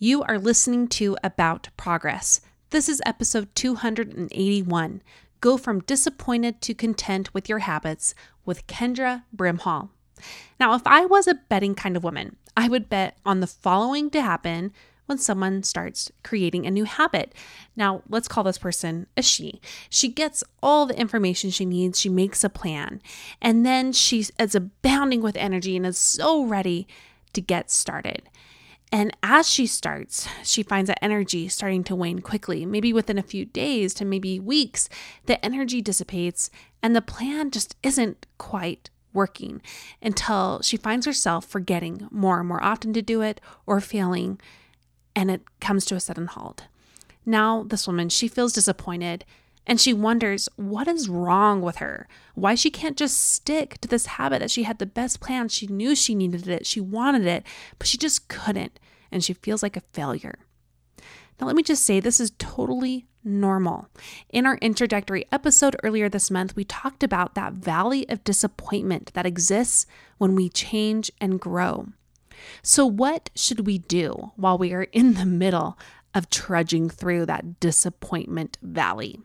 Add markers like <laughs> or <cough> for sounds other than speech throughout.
You are listening to About Progress. This is episode 281 Go from Disappointed to Content with Your Habits with Kendra Brimhall. Now, if I was a betting kind of woman, I would bet on the following to happen when someone starts creating a new habit. Now, let's call this person a she. She gets all the information she needs, she makes a plan, and then she is abounding with energy and is so ready to get started. And as she starts, she finds that energy starting to wane quickly. Maybe within a few days to maybe weeks, the energy dissipates and the plan just isn't quite working until she finds herself forgetting more and more often to do it or failing and it comes to a sudden halt. Now, this woman, she feels disappointed and she wonders what is wrong with her, why she can't just stick to this habit that she had the best plan. She knew she needed it, she wanted it, but she just couldn't, and she feels like a failure. Now, let me just say this is totally normal. In our introductory episode earlier this month, we talked about that valley of disappointment that exists when we change and grow. So, what should we do while we are in the middle of trudging through that disappointment valley?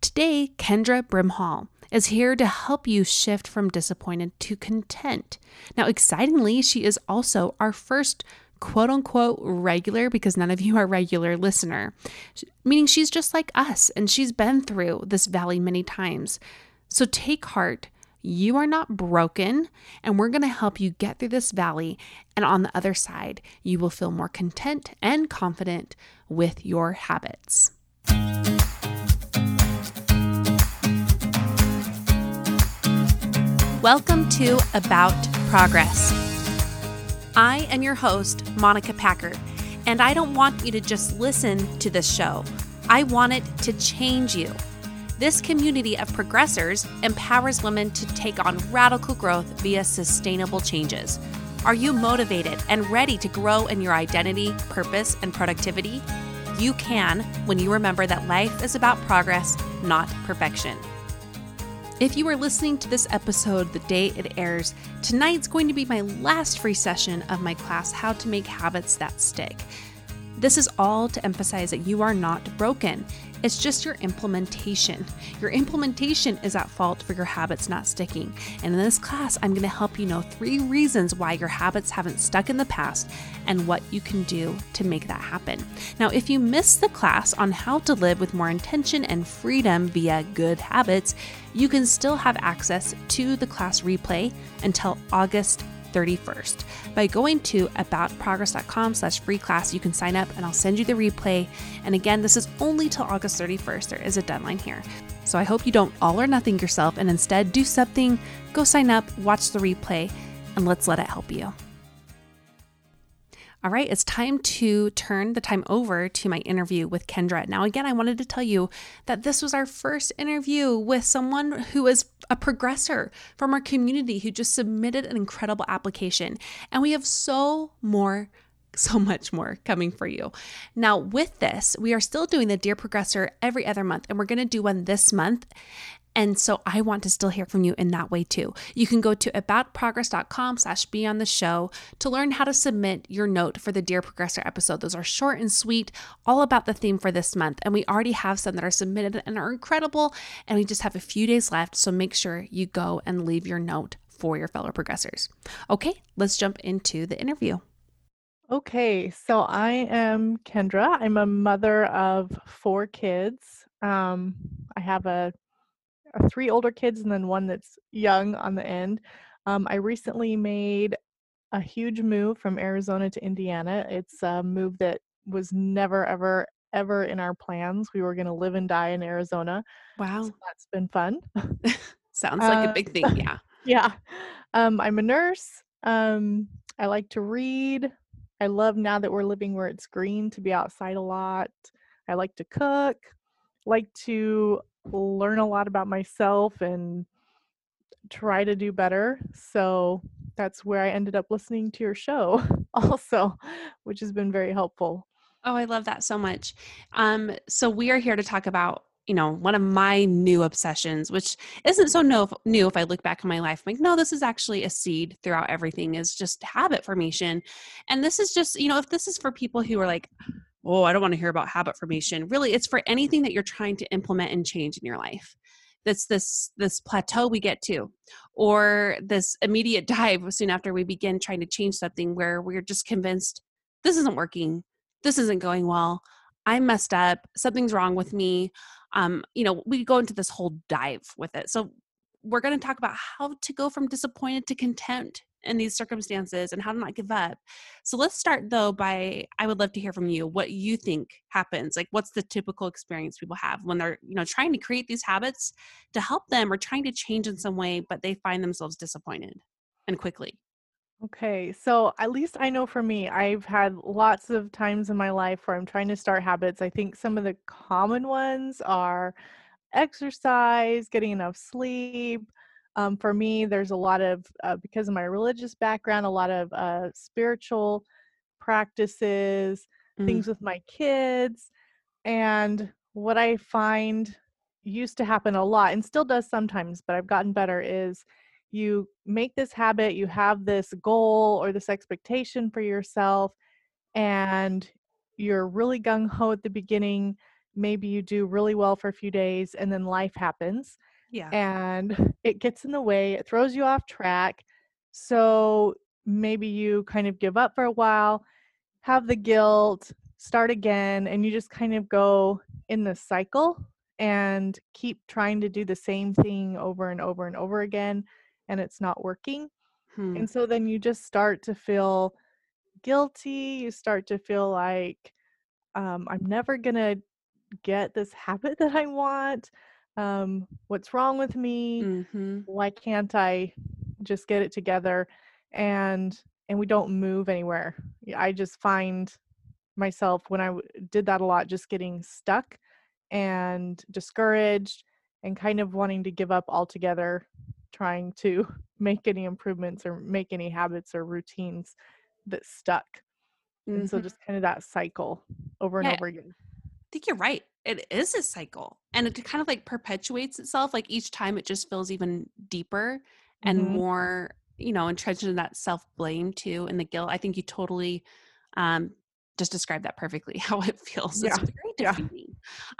Today, Kendra Brimhall is here to help you shift from disappointed to content. Now, excitingly, she is also our first quote unquote regular because none of you are regular listener, meaning she's just like us and she's been through this valley many times. So take heart. You are not broken, and we're going to help you get through this valley. And on the other side, you will feel more content and confident with your habits. Welcome to About Progress. I am your host, Monica Packer, and I don't want you to just listen to this show. I want it to change you. This community of progressors empowers women to take on radical growth via sustainable changes. Are you motivated and ready to grow in your identity, purpose, and productivity? You can when you remember that life is about progress, not perfection. If you are listening to this episode the day it airs, tonight's going to be my last free session of my class, How to Make Habits That Stick. This is all to emphasize that you are not broken. It's just your implementation. Your implementation is at fault for your habits not sticking. And in this class, I'm going to help you know three reasons why your habits haven't stuck in the past and what you can do to make that happen. Now, if you missed the class on how to live with more intention and freedom via good habits, you can still have access to the class replay until August 31st. By going to aboutprogress.com slash free class, you can sign up and I'll send you the replay. And again, this is only till August 31st. There is a deadline here. So I hope you don't all or nothing yourself and instead do something, go sign up, watch the replay, and let's let it help you. All right, it's time to turn the time over to my interview with Kendra. Now, again, I wanted to tell you that this was our first interview with someone who is a progressor from our community who just submitted an incredible application. And we have so more so much more coming for you. Now, with this, we are still doing the Dear Progressor every other month, and we're going to do one this month. And so I want to still hear from you in that way too. You can go to aboutprogress.com slash be on the show to learn how to submit your note for the Dear Progressor episode. Those are short and sweet, all about the theme for this month. And we already have some that are submitted and are incredible. And we just have a few days left. So make sure you go and leave your note for your fellow progressors. Okay, let's jump into the interview. Okay, so I am Kendra. I'm a mother of four kids. Um, I have a three older kids and then one that's young on the end. Um, I recently made a huge move from Arizona to Indiana. It's a move that was never, ever, ever in our plans. We were going to live and die in Arizona. Wow. So that's been fun. <laughs> Sounds like uh, a big thing. <laughs> Yeah. yeah. Um, I'm a nurse. Um, I like to read. I love now that we're living where it's green to be outside a lot. I like to cook, like to learn a lot about myself and try to do better. So that's where I ended up listening to your show <laughs> also, which has been very helpful. Oh, I love that so much. Um, so we are here to talk about you know, one of my new obsessions, which isn't so new if I look back in my life. I'm like, no, this is actually a seed throughout everything, is just habit formation. And this is just, you know, if this is for people who are like, oh, I don't want to hear about habit formation, really, it's for anything that you're trying to implement and change in your life. That's this this plateau we get to, or this immediate <laughs> dive soon after we begin trying to change something where we're just convinced this isn't working, this isn't going well, I'm messed up, something's wrong with me. Um, you know, we go into this whole dive with it. So we're going to talk about how to go from disappointed to content in these circumstances and how to not give up. So let's start though by I would love to hear from you what you think happens. Like what's the typical experience people have when they're, you know, trying to create these habits to help them or trying to change in some way but they find themselves disappointed and quickly. Okay, so at least I know for me, I've had lots of times in my life where I'm trying to start habits. I think some of the common ones are exercise, getting enough sleep. Um, for me, there's a lot of, uh, because of my religious background, a lot of uh, spiritual practices, Mm, things with my kids. And what I find used to happen a lot and still does sometimes, but I've gotten better is you make this habit, you have this goal or this expectation for yourself, and you're really gung ho at the beginning. Maybe you do really well for a few days, and then life happens yeah. and it gets in the way, it throws you off track. So maybe you kind of give up for a while, have the guilt, start again, and you just kind of go in the cycle and keep trying to do the same thing over and over and over again, and it's not working. Hmm. And so then you just start to feel guilty. You start to feel like, um, I'm never going to get this habit <laughs> that I want. Um, what's wrong with me? Mhm. Why can't I just get it together? And and we don't move anywhere. I just find myself when I w- did that a lot, just getting stuck and discouraged and kind of wanting to give up altogether, trying to <laughs> make any improvements or make any habits or routines that stuck. And so Mhm. just kind of that cycle over and Yeah, over again. Think you're right. It is a cycle and it kind of like perpetuates itself. Like each time it just feels even deeper and hmm more, you know, entrenched in that self blame too and the guilt. I think you totally um, just described that perfectly <laughs> how it feels. It's Yeah. very Yeah.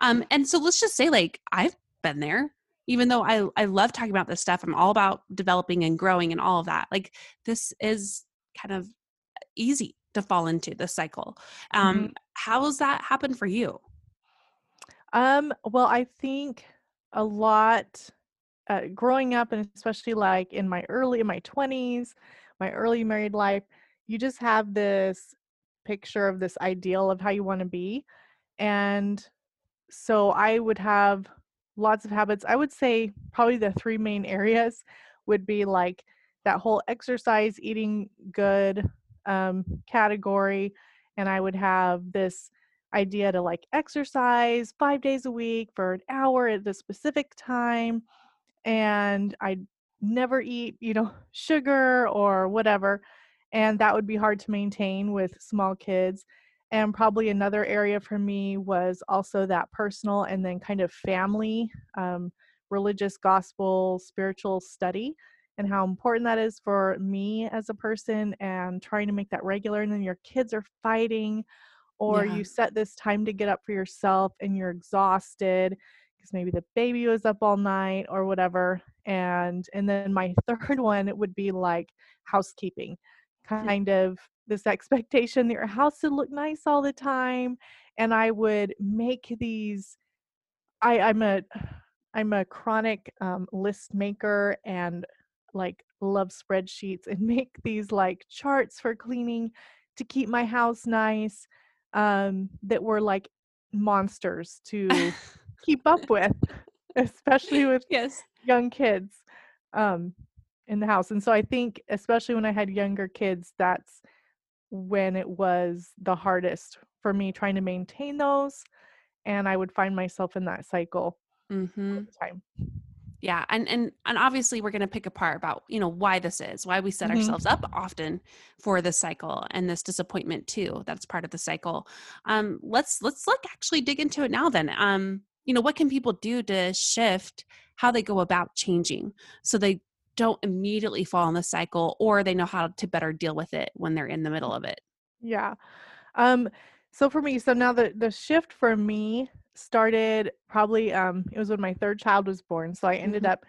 Um, and so let's just say, like, I've been there. Even though I, I love talking about this stuff, I'm all about developing and growing and all of that. Like, this is kind of easy to fall into this cycle. hmm Um, how's that happen for you? Um, well, I think a lot uh, growing up, and especially like in my early, in my 20s, my early married life, you just have this picture of this ideal of how you want to be. And so I would have lots of habits. I would say probably the three main areas would be like that whole exercise, eating good um, category. And I would have this idea to like exercise five days a week for an hour at the specific time. And I'd never eat, you know, <laughs> sugar or whatever. And that would be hard to maintain with small kids and probably another area for me was also that personal and then kind of family, um, religious, gospel, spiritual study, and how important that is for me as a person and trying to make that regular. And then your kids are fighting, or Yeah. you set this time to get up for yourself and you're exhausted because maybe the baby was up all night or whatever and and then my <laughs> third one would be like housekeeping kind of this expectation that your house would look nice all the time and i would make these i i'm a i'm a chronic um, list maker and like love spreadsheets and <laughs> make these like charts for cleaning to keep my house nice um that were like monsters to <laughs> keep up with especially with yes. young kids um in the house and so i think especially when i had younger kids that's when it was the hardest for me trying to maintain those and I would find myself in that cycle all hmm the time. Yeah, and and and obviously we're going to pick apart about you know why this is, why we set Mhm. ourselves up often for this cycle and this disappointment too. That's part of the cycle. Um, let's let's like actually dig into it now. Then, um, you know, what can people do to shift how they go about changing so they don't immediately fall in the cycle or they know how to better deal with it when they're in the middle of it? Yeah. Um, so for me, so now the the shift for me started probably um it was when my third child was born. So I ended Mhm. up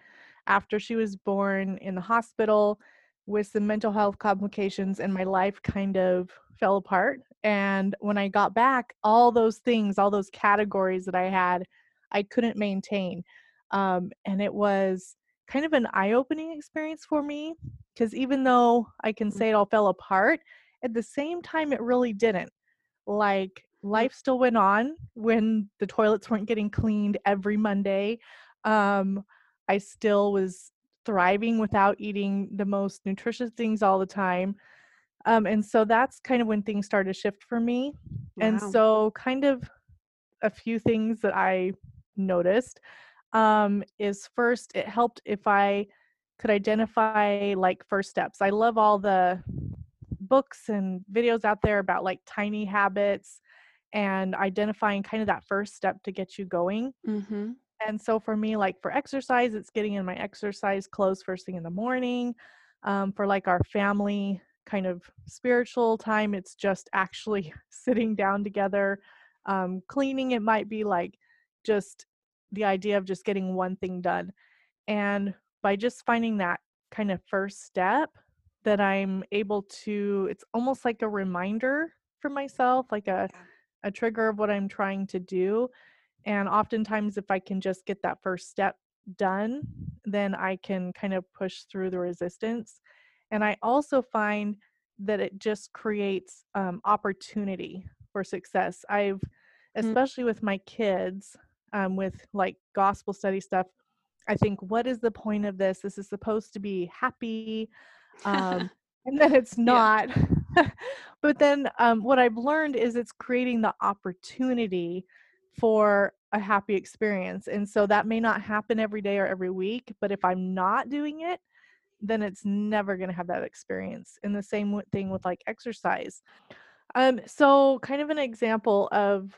after she was born in the hospital with some mental health complications and my life kind of fell apart. And when I got back, all those things, all those categories that I had, I couldn't maintain. Um, and it was kind of an eye-opening experience for me because even though I can say it all fell apart, at the same time it really didn't. Like, Mhm. life still went on when the toilets weren't getting cleaned every Monday. Um, I still was thriving without eating the most nutritious things all the time. Um, and so that's kind of when things started to shift for me. And so, kind of a few things that I noticed um, is first, it helped if I could identify like first steps. I love all the books and videos out there about like tiny habits and identifying kind of that first step to get you going. Mhm. And so for me, like for exercise, it's getting in my exercise clothes first thing in the morning. Um, for like our family kind of spiritual time, it's just actually <laughs> sitting down together. Um, cleaning, it might be like just the idea of just getting one thing done. And by just finding that kind of first step that I'm able to, it's almost like a reminder for myself, like a, Yeah. a trigger of what I'm trying to do and oftentimes, if I can just get that first step done, then I can kind of push through the resistance. And I also find that it just creates um, opportunity for success. I've, Mm. especially with my kids, um, with like gospel study stuff, I think, what is the point of this? This is supposed to be happy. Um, <laughs> and then it's Yeah. not. <laughs> but then um, what I've learned is it's creating the opportunity for a happy experience. And so that may not happen every day or every week, but if I'm not doing it, then it's never going to have that experience. And the same thing with like exercise. Um, so kind of an example of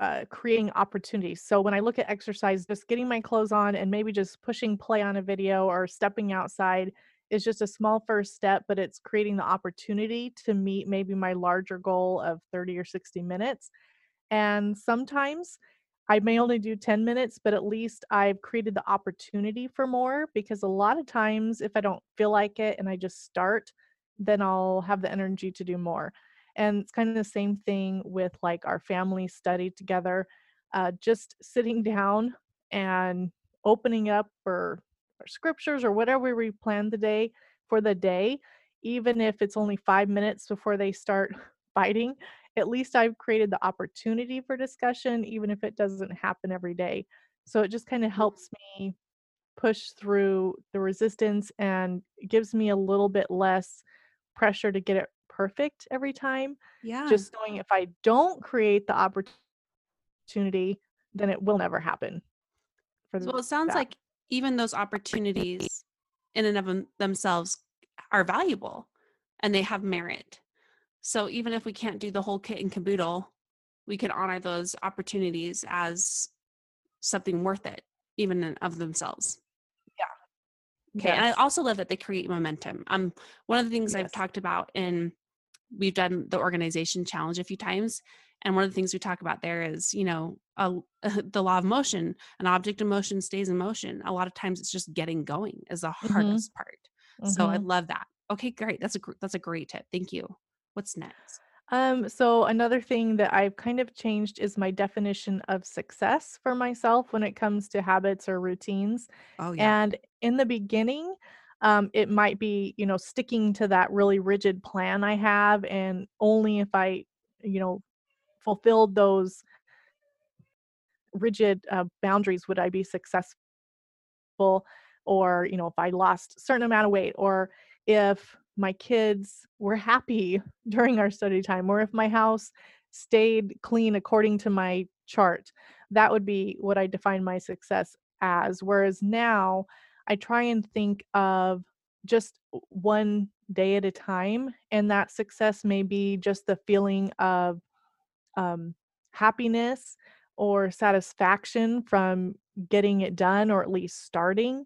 uh, creating opportunities. So when I look at exercise, just getting my clothes on and maybe just pushing play on a video or stepping outside is just a small first step, but it's creating the opportunity to meet maybe my larger goal of 30 or 60 minutes. And sometimes I may only do 10 minutes, but at least I've created the opportunity for more because a lot of times if I don't feel like it and I just start, then I'll have the energy to do more. And it's kind of the same thing with like our family study together. Uh, just sitting <laughs> down and opening up for our scriptures or whatever we plan the day for the day, even if it's only five minutes before they start <laughs> fighting, at least I've created the opportunity for discussion, even if it doesn't happen every day. So it just kind of Mm. helps me push through the resistance and gives me a little bit less pressure to get it perfect every time. Yeah. Just knowing if I don't create the opportunity, then it will never happen Well, it sounds that. like even those opportunities in and of themselves are valuable and they have merit. So even if we can't do the whole kit and caboodle, we can honor those opportunities as something worth it, even in of themselves. Yeah. Okay. And I also love that they create momentum. Um, one of the things I've talked about in we've done the organization challenge a few times, and one of the things we talk about there is, you know, a, <laughs> the law of motion. An object in motion stays in motion. A lot of times, it's just getting going is the Mhm. hardest part. So I Mhm. love that. Okay, great. That's a that's a great tip. Thank you. What's next? Um, so another thing that I've kind of changed is my definition of success for myself when it comes to habits or routines. Oh yeah. And in the beginning, um, it might be, you know, sticking to that really rigid plan I have, and only if I, you know, fulfilled those rigid uh, boundaries would I be successful? Or you know if i lost a certain amount of weight or if my kids were happy <laughs> during our study time or if my house stayed clean according to my chart that would be what i define my success as. Whereas now i try and think of just one day at a time and that success may be just the feeling of um, happiness or satisfaction from getting it done or at least starting.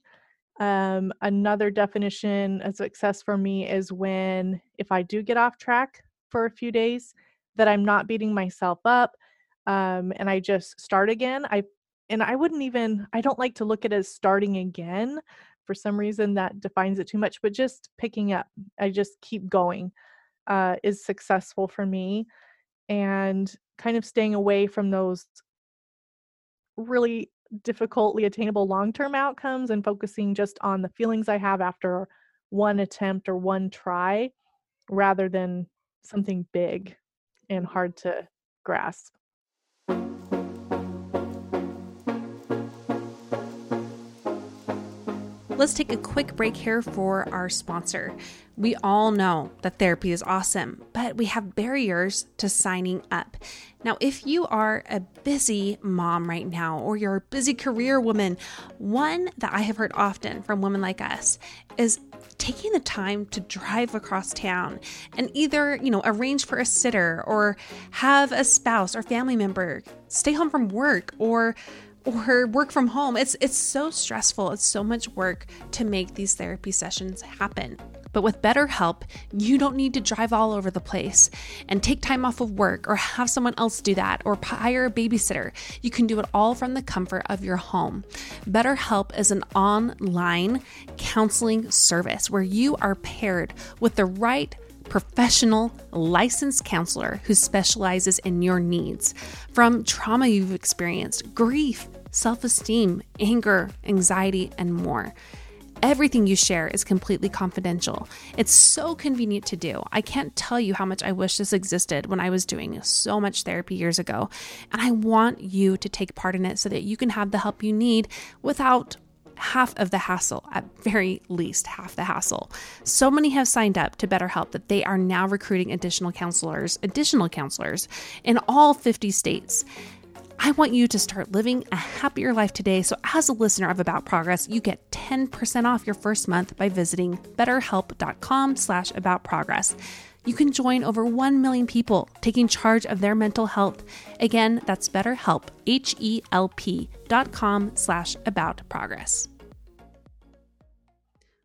Um, another definition of success for me is when if I do get off track for a few days, that I'm not beating myself up um, and I just start again. I and I wouldn't even I don't like to look at it as starting again. For some reason that defines it too much, but just picking up. I just keep going uh, is successful for me and kind of staying away from those really difficultly attainable long-term outcomes and focusing just on the feelings I have after one attempt or one try rather than something big and hard to grasp. Let's take a quick break here for our sponsor. We all know that therapy is awesome, but we have barriers to signing up. Now, if you are a busy mom right now or you're a busy career woman, one that I have heard often from women like us is taking the time to drive across town and either, you know, arrange for a sitter or have a spouse or family member stay home from work or or work from home. It's it's so stressful. It's so much work to make these therapy sessions happen. But with BetterHelp, you don't need to drive all over the place and take time off of work or have someone else do that or hire a babysitter. You can do it all from the comfort of your home. BetterHelp is an online counseling service where you are paired with the right professional, licensed counselor who specializes in your needs. From trauma you've experienced, grief, self esteem, anger, anxiety, and more. Everything you share is completely confidential. It's so convenient to do. I can't tell you how much I wish this existed when I was doing so much therapy years ago. And I want you to take part in it so that you can have the help you need without half of the hassle, at very least half the hassle. So many have signed up to BetterHelp that they are now recruiting additional counselors, additional counselors in all 50 states. I want you to start living a happier life today. So, as a listener of About Progress, you get 10% off your first month by visiting betterhelp.com/slash about progress you can join over 1 million people taking charge of their mental health. Again, that's BetterHelp, H-E-L-P dot com slash about progress.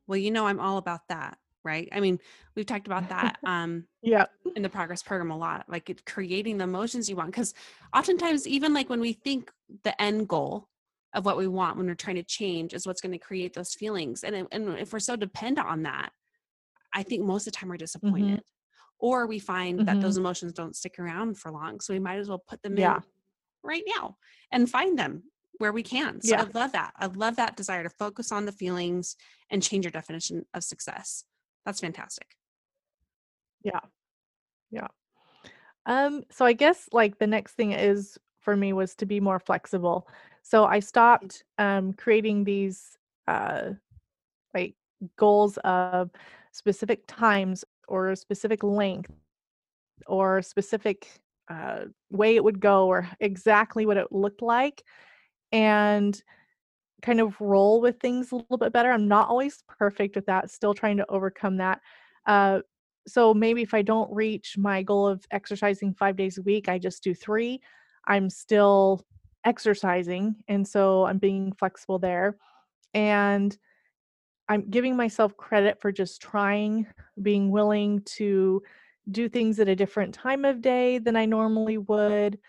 Well, you know, I'm all about that, right? I mean, we've talked about that <laughs> um, yeah. in the progress program a lot, like it, creating the emotions you want. Because oftentimes, even like when we think the end goal of what we want when we're trying to change is what's going to create those feelings. And, and if we're so dependent on that, I think most of the time we're mm-hmm. disappointed. Mm-hmm or we find mm-hmm. that those mm-hmm. emotions don't stick around for long so we might as well put them yeah. in right now and find them where we can so yeah. i love that i love that desire to focus on the feelings and change your definition of success that's fantastic. Yeah. Yeah. Um so i guess like the next thing is for me was to be more flexible. So i stopped um creating these uh like goals of specific times or specific length or specific uh, way it would go or exactly what it looked like. And kind of roll with things a little bit better. I'm not always perfect with that, still trying to overcome that. Uh, so maybe if I don't reach my goal of exercising five days a week, I just do three. I'm still exercising. And so I'm being flexible there. And I'm giving myself credit for just trying, being willing to do things at a different time of day than I normally would,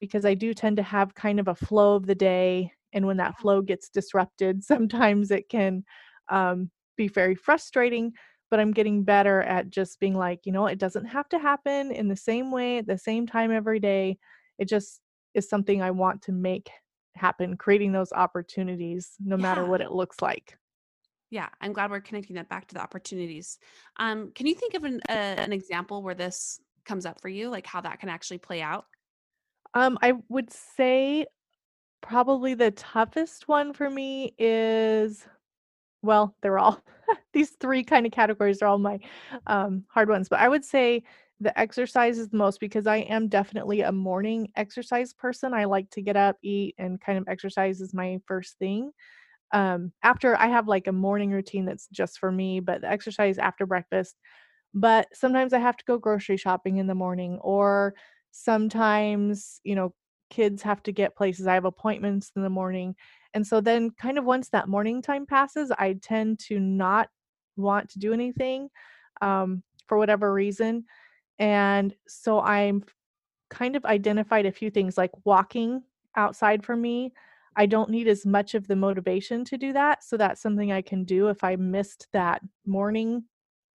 because I do tend to have kind of a flow of the day. And when that flow gets disrupted, <laughs> sometimes it can um, be very frustrating. But I'm getting better at just being like, you know, it doesn't have to happen in the same way at the same time every day. It just is something I want to make happen, creating those opportunities no yeah. matter what it looks like. Yeah, I'm glad we're connecting that back to the opportunities. Um, can you think of an, uh, an example where this comes up for you, like how that can actually play out? Um, I would say probably the toughest one for me is, well, they're all <laughs> these three kind of categories are all my um, hard ones, but I would say the exercise is the most because I am definitely a morning exercise person. I like to get up, eat, and kind of exercise is my first thing um after i have like a morning routine that's just for me but the exercise after breakfast but sometimes i have to go grocery shopping in the morning or sometimes you know kids have to get places. I have appointments in the morning. And so then kind of once that morning time passes, I tend to not want to do anything um, for whatever reason. And so I'm kind of identified a few things like walking outside for me. I don't need as much of the motivation to do that. So that's something I can do if I missed that morning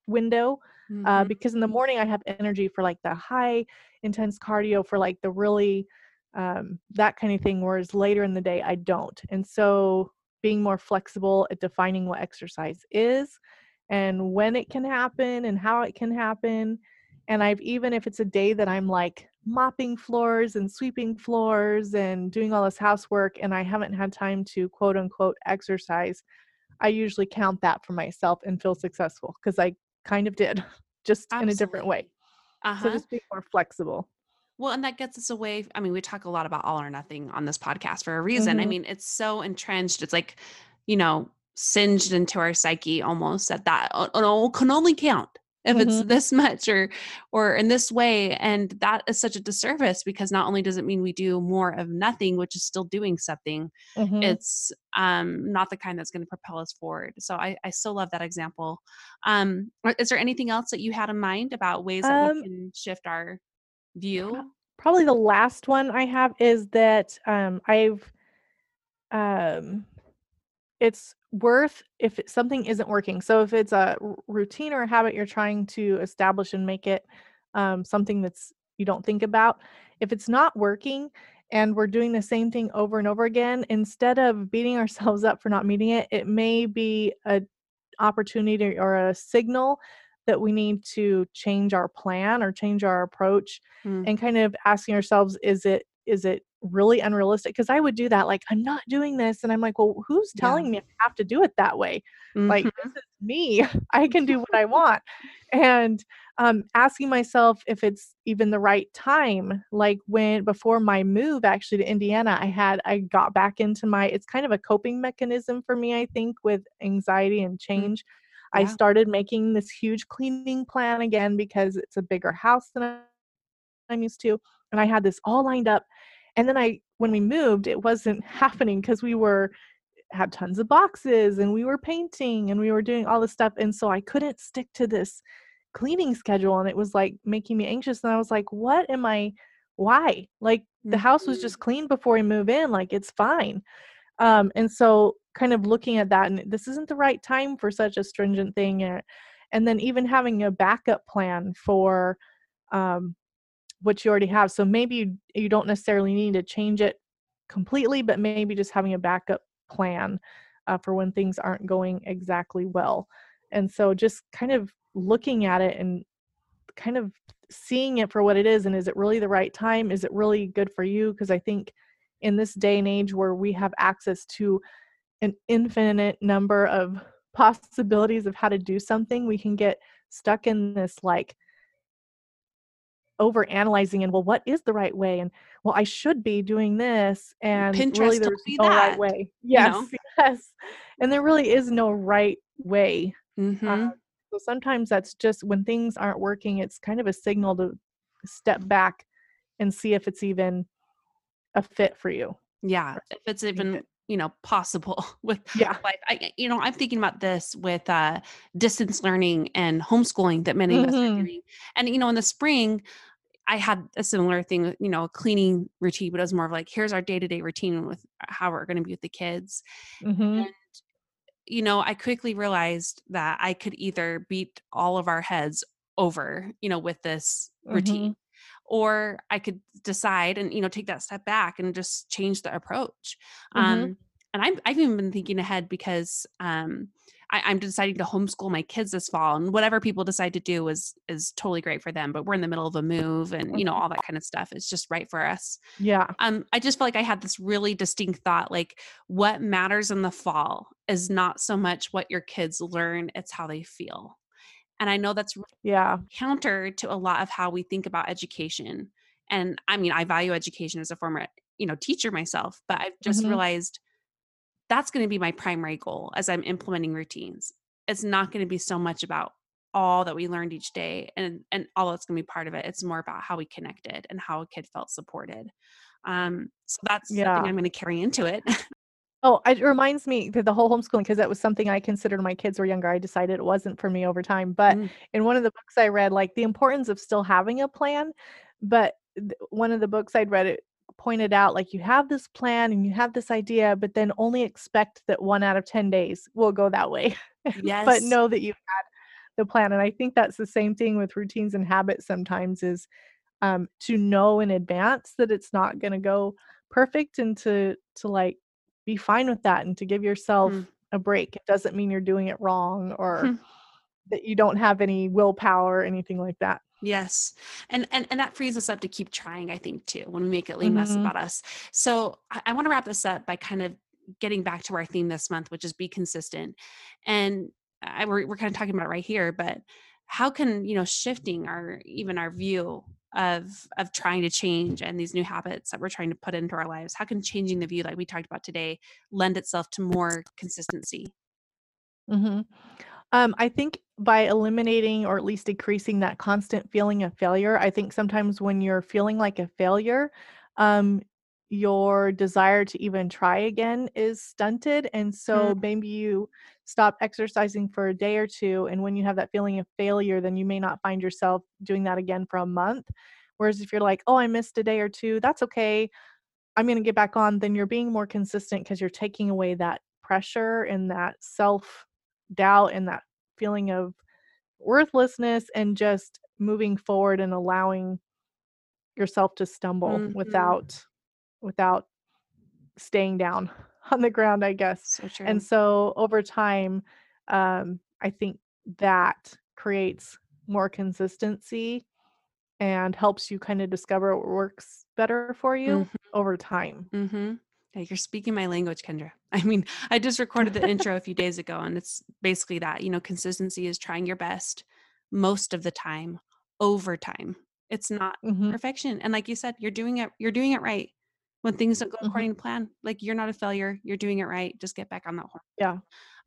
window. Mm-hmm. Uh, because in the morning I have energy for like the high intense cardio, for like the really um, that kind of thing. Whereas later in the day, I don't. And so being more flexible at defining what exercise is and when it can happen and how it can happen. And I've even if it's a day that I'm like mopping floors and sweeping floors and doing all this housework and I haven't had time to quote unquote exercise, I usually count that for myself and feel successful because I kind of did <laughs> just Absolutely. in a different way. Uh-huh. So just be more flexible. Well, and that gets us away. I mean, we talk a lot about all or nothing on this podcast for a reason. Mm-hmm. I mean, it's so entrenched. It's like, you know, singed into our psyche almost that that can only count if mm-hmm. it's this <laughs> much or or in this way and that is such a disservice because not only does it mean we do more of nothing which is still doing something mm-hmm. it's um not the kind that's going to propel us forward so i i still love that example um is there anything else that you had in mind about ways that um, we can shift our view probably the last one i have is that um i've um it's worth if something isn't working. So if it's a routine or a habit you're trying to establish and make it um, something that's you don't think about, if it's not working and we're doing the same thing over and over again, instead of beating <laughs> ourselves up for not meeting it, it may be a opportunity or a signal that we need to change our plan or change our approach mm. and kind of asking ourselves is it is it really unrealistic because I would do that. Like, I'm not doing this. And I'm like, well, who's telling yeah. me I have to do it that way? Mm-hmm. Like, this is me. <laughs> I can do what I <laughs> want. And um, asking myself if it's even the right time. Like, when before my move actually to Indiana, I had, I got back into my, it's kind of a coping mechanism for me, I think, with anxiety and mm-hmm. change. Mm-hmm. Yeah. I started making this huge cleaning plan again because it's a bigger house than I'm used to. And I had this all lined up and then i when we moved it wasn't <laughs> happening because we were had tons of boxes and we were painting and we were doing all this stuff and so i couldn't stick to this cleaning schedule and it was like making me anxious and i was like what am i why like the house was just mm-hmm. clean before we move in like it's fine um and so kind of looking at that and this isn't the right time for such a stringent thing and, and then even having a backup plan for um what you already have. So maybe you, you don't necessarily need to change it completely, but maybe just having a backup plan uh, for when things aren't going exactly well. And so just kind of looking at it and kind of seeing it for what it is and is it really the right time? Is it really good for you? Because I think in this day and age where we have access to an infinite number of <laughs> possibilities of how to do something, we can get stuck in this like over analyzing and well what is the right way and well i should be doing this and Pinterest really there's no that. right way yes you know? <laughs> yes and there really is no right way mm-hmm. uh, so sometimes that's just when things aren't working it's kind of a signal to step back and see if it's even a fit for you yeah if it's even you know possible <laughs> with yeah life. I, you know i'm thinking about this with uh distance learning and homeschooling that many mm-hmm. of us are mm-hmm. doing and you know in the spring I had a similar thing, you know, a cleaning routine, but it was more of like, here's our day to day routine with how we're going to be with the kids. Mm-hmm. And, you know, I quickly realized that I could either beat all of our heads over, you know, with this mm-hmm. routine, or I could decide and, you know, take that step back and just change the approach. Mm-hmm. Um, and I've, I've even been thinking ahead because, um, I, am deciding to homeschool my kids this fall, and whatever people decide to do is is totally great for them. But we're in the middle of a move, and you know all that kind of stuff. It's just right for us. Yeah. Um, I just felt like I had this really distinct thought, like what matters in the fall is not so much what your kids learn; it's how they feel. And I know that's yeah counter to a lot of how we think about education. And I mean, I value education as a former you know teacher myself, but I've just mm-hmm. realized that's going to be my primary goal as I'm implementing routines. It's not going to be so much about all that we learned each day and and all that's going to be part of it it's more about how we connected and how a kid felt supported um so that's something Yeah. i'm going to carry into it <laughs> Oh, it reminds me that the whole homeschooling, because that was something I considered when my kids were younger. I decided it wasn't for me over time. But Mm, in one of the books I read, like the importance of still having a plan. But th- one of the books I'd read it pointed out like you have this plan and you have this idea, but then only expect that one out of 10 days will go that way. <laughs> Yes. but know that you had the plan. And I think that's the same thing with routines and habits sometimes is um, to know in advance that it's not going to go perfect and to to like be fine with that and to give Mm, yourself a break. It doesn't mean you're doing it wrong or <laughs> that you don't have any willpower or anything like that. yes and, and and that frees us up to keep trying i think too when we make it lean less Mhm. about us so i, I want to wrap this up by kind of getting back to our theme this month which is be consistent and I, we're, we're kind of talking about it right here but how can you know shifting our even our view of of trying to change and these new habits that we're trying to put into our lives how can changing the view like we talked about today lend itself to more consistency Mhm. Um, I think by eliminating or at least decreasing that constant feeling of failure, I think sometimes when you're feeling like a failure, um, your desire to even try again is stunted. And Mm, so maybe you stop exercising for a day or two. And when you have that feeling of failure, then you may not find yourself doing that again for a month. Whereas if you're like, oh, I missed a day or two, that's okay. I'm going to get back on, then you're being more consistent because you're taking away that pressure and that self doubt and that feeling of worthlessness and just moving forward and allowing yourself to stumble mhm. without without staying down <laughs> on the ground, I guess. so And so over time, um, I think that creates more consistency and helps you kind of discover what works better for you over time. Mm-hmm. Yeah, you're speaking my language, Kendra. <laughs> I mean, I just recorded the intro a few days ago, and it's basically that, you know, consistency is trying your best most of the time, over time. It's not Mhm, perfection. And like you said, you're doing it, you're doing it right. When things don't go mhm. according to plan, like you're not a failure. You're doing it right. Just get back on that horse. Yeah,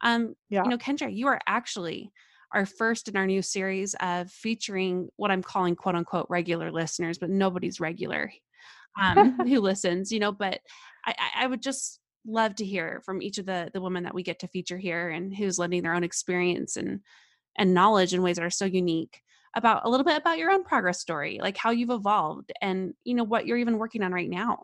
Um, yeah. you know, Kendra, you are actually our first in our new series of featuring what I'm calling quote unquote regular listeners, but nobody's regular um, <laughs> who listens, you know, but I I would just love to hear from each of the the women that we get to feature here and who's lending their own experience and and knowledge in ways that are so unique about a little bit about your own progress story, like how you've evolved and you know what you're even working on right now.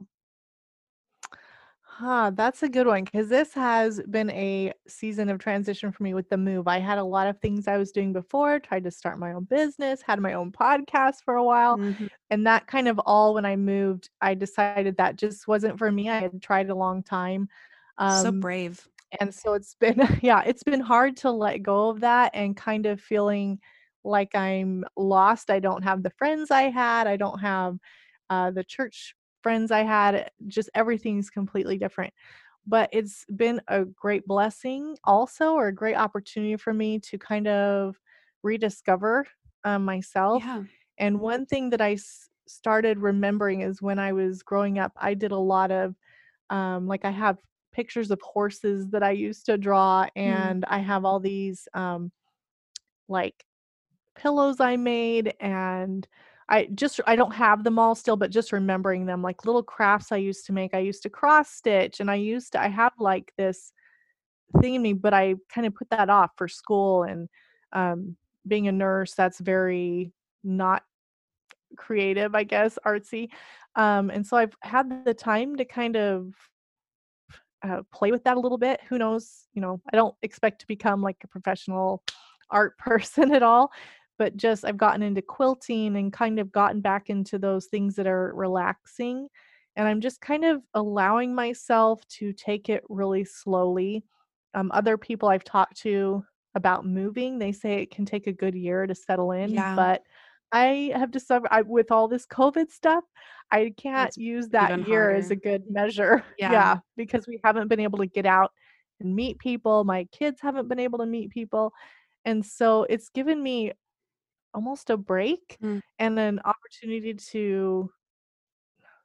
Huh, that's a good one because this has been a season of transition for me with the move. I had a lot of things I was doing before, tried to start my own business, had my own podcast for a while, Mhm. and that kind of all when I moved, I decided that just wasn't for me. I had tried a long time. So Um, brave. and so it's been <laughs> yeah, it's been hard to let go of that and kind of feeling like I'm lost. I don't have the friends I had. I don't have uh, the church friends I had. Just everything's completely different. But it's been a great blessing also, or a great opportunity for me to kind of rediscover um, myself. Yeah. And one thing that I s- started remembering is when I was growing up, I did a lot of um, like I have pictures of horses that I used to draw, Mm. and I have all these um, like pillows I made, and I just I don't have them all still, but just remembering them, like little crafts I used to make. I used to cross stitch, and I used to I have like this thing in me, but I kind of put that off for school and um, being a nurse. That's very not creative, I guess, artsy. Um, and so I've had the time to kind of uh, play with that a little bit. Who knows? You know, I don't expect to become like a professional art <laughs> person at all, but just I've gotten into quilting and kind of gotten back into those things that are relaxing. And I'm just kind of allowing myself to take it really slowly. Um, other people I've talked to about moving, they say it can take a good year to settle in, Yeah. but I have discovered I, with all this COVID stuff, I can't That's use that year as a good measure. <laughs> Yeah. Yeah, because we haven't been able to get out and meet people. My kids haven't been able to meet people. And so it's given me almost a break Mm. and an opportunity to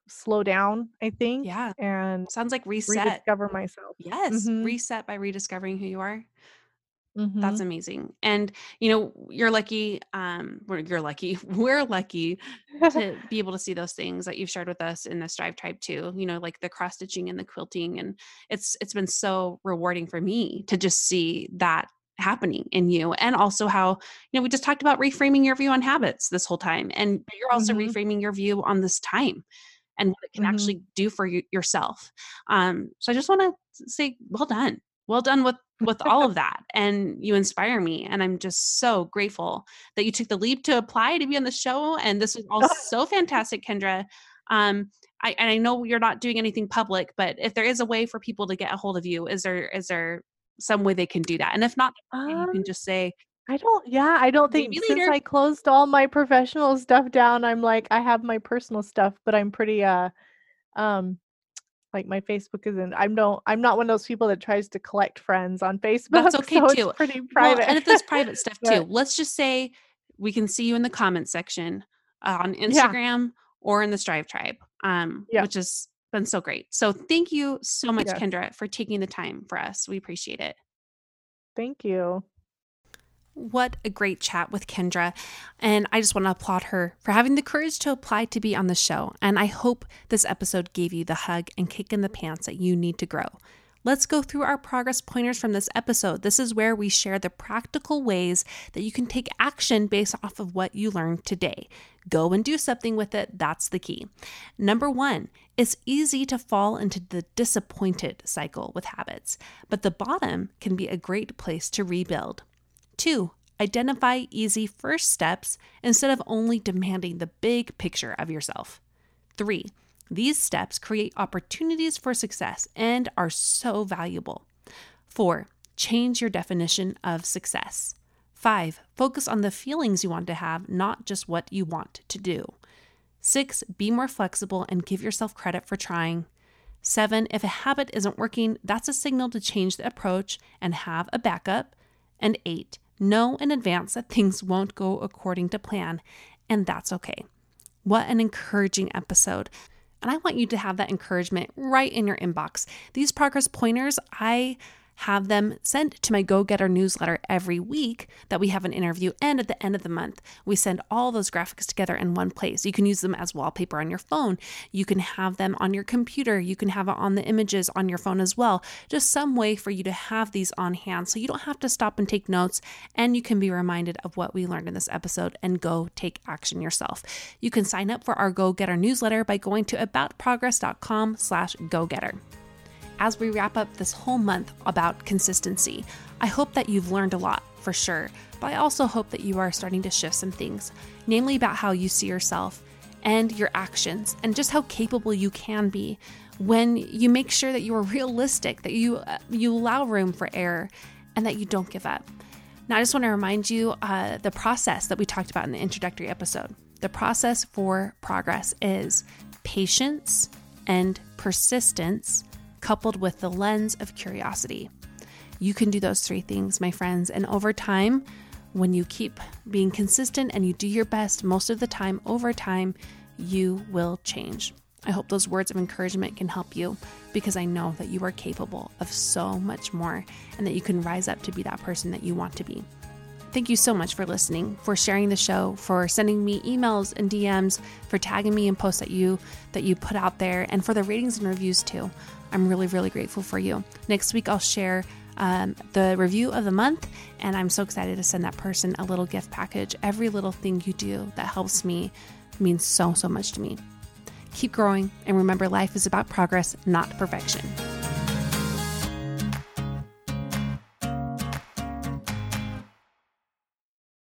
slow down, I think, Yeah. and Sounds like reset. rediscover myself. Yes. Mhm. Reset by rediscovering who you are. That's Mhm. amazing. And, you know, you're lucky, um, you're lucky. <laughs> We're lucky <laughs> to be able to see those things that you've shared with us in the Strive Tribe too, you know, like the cross stitching and the quilting. And it's it's been so rewarding for me to just see that happening in you. And also how, you know, we just talked about reframing your view on habits this whole time. And you're also Mhm. reframing your view on this time and what it can Mhm. actually do for you yourself. Um, so I just want to say well done. Well done with with all of that. And you inspire me. And I'm just so grateful that you took the leap to apply to be on the show. And this was all <laughs> so fantastic, Kendra. Um, I and I know you're not doing anything public, but if there is a way for people to get a hold of you, is there is there some way they can do that? And if not, you can Um, just say, I don't yeah, I don't think since later. I closed all my professional stuff down, I'm like I have my personal stuff, but I'm pretty uh um like my Facebook isn't I'm no I'm not one of those people that tries to collect friends on Facebook. That's <laughs> okay so it's too. pretty Well, private. and if it's private <laughs> stuff too, But let's just say we can see you in the comment section uh, on yeah, Instagram or in the Strive Tribe, um, yeah, which has been so great. So thank you so much, yes. Kendra, for taking the time for us. We appreciate it. Thank you. What a great chat with Kendra. And I just want to applaud her for having the courage to apply to be on the show. And I hope this episode gave you the hug and kick in the pants that you need to grow. Let's go through our progress pointers from this episode. This is where we share the practical ways that you can take action based off of what you learned today. Go and do something with it. That's the key. Number one, it's easy to fall into the disappointed cycle with habits, but the bottom can be a great place to rebuild. Two, identify easy first steps instead of only demanding the big picture of yourself. Three, these steps create opportunities for success and are so valuable. Four, change your definition of success. Five, focus on the feelings you want to have, not just what you want to do. Six, be more flexible and give yourself credit for trying. Seven, if a habit isn't working, that's a signal to change the approach and have a backup. And eight, know in advance that things won't go according to plan, and that's okay. What an encouraging episode. And I want you to have that encouragement right in your inbox. These progress pointers, I have them sent to my Go Getter newsletter every week that we have an interview. And at the end of the month, we send all those graphics together in one place. You can use them as wallpaper on your phone. You can have them on your computer. You can have it on the images on your phone as well. Just some way for you to have these on hand so you don't have to stop and take notes and you can be reminded of what we learned in this episode and go take action yourself. You can sign up for our Go Getter newsletter by going to aboutprogress.com slash go getter as we wrap up this whole month about consistency. I hope that you've learned a lot for sure, but I also hope that you are starting to shift some things, namely about how you see yourself and your actions and just how capable you can be when you make sure that you are realistic, that you uh, you allow room for error and that you don't give up. Now, I just want to remind you uh, the process that we talked about in the introductory episode. The process for progress is patience and persistence coupled with the lens of curiosity. You can do those three things, my friends, and over time, when you keep being consistent and you do your best most of the time, over time, you will change. I hope those words of encouragement can help you because I know that you are capable of so much more and that you can rise up to be that person that you want to be. Thank you so much for listening, for sharing the show, for sending me emails and DMs, for tagging me in posts that you that you put out there, and for the ratings and reviews too. I'm really, really grateful for you. Next week I'll share um, the review of the month, and I'm so excited to send that person a little gift package. Every little thing you do that helps me means so, so much to me. Keep growing, and remember, life is about progress, not perfection.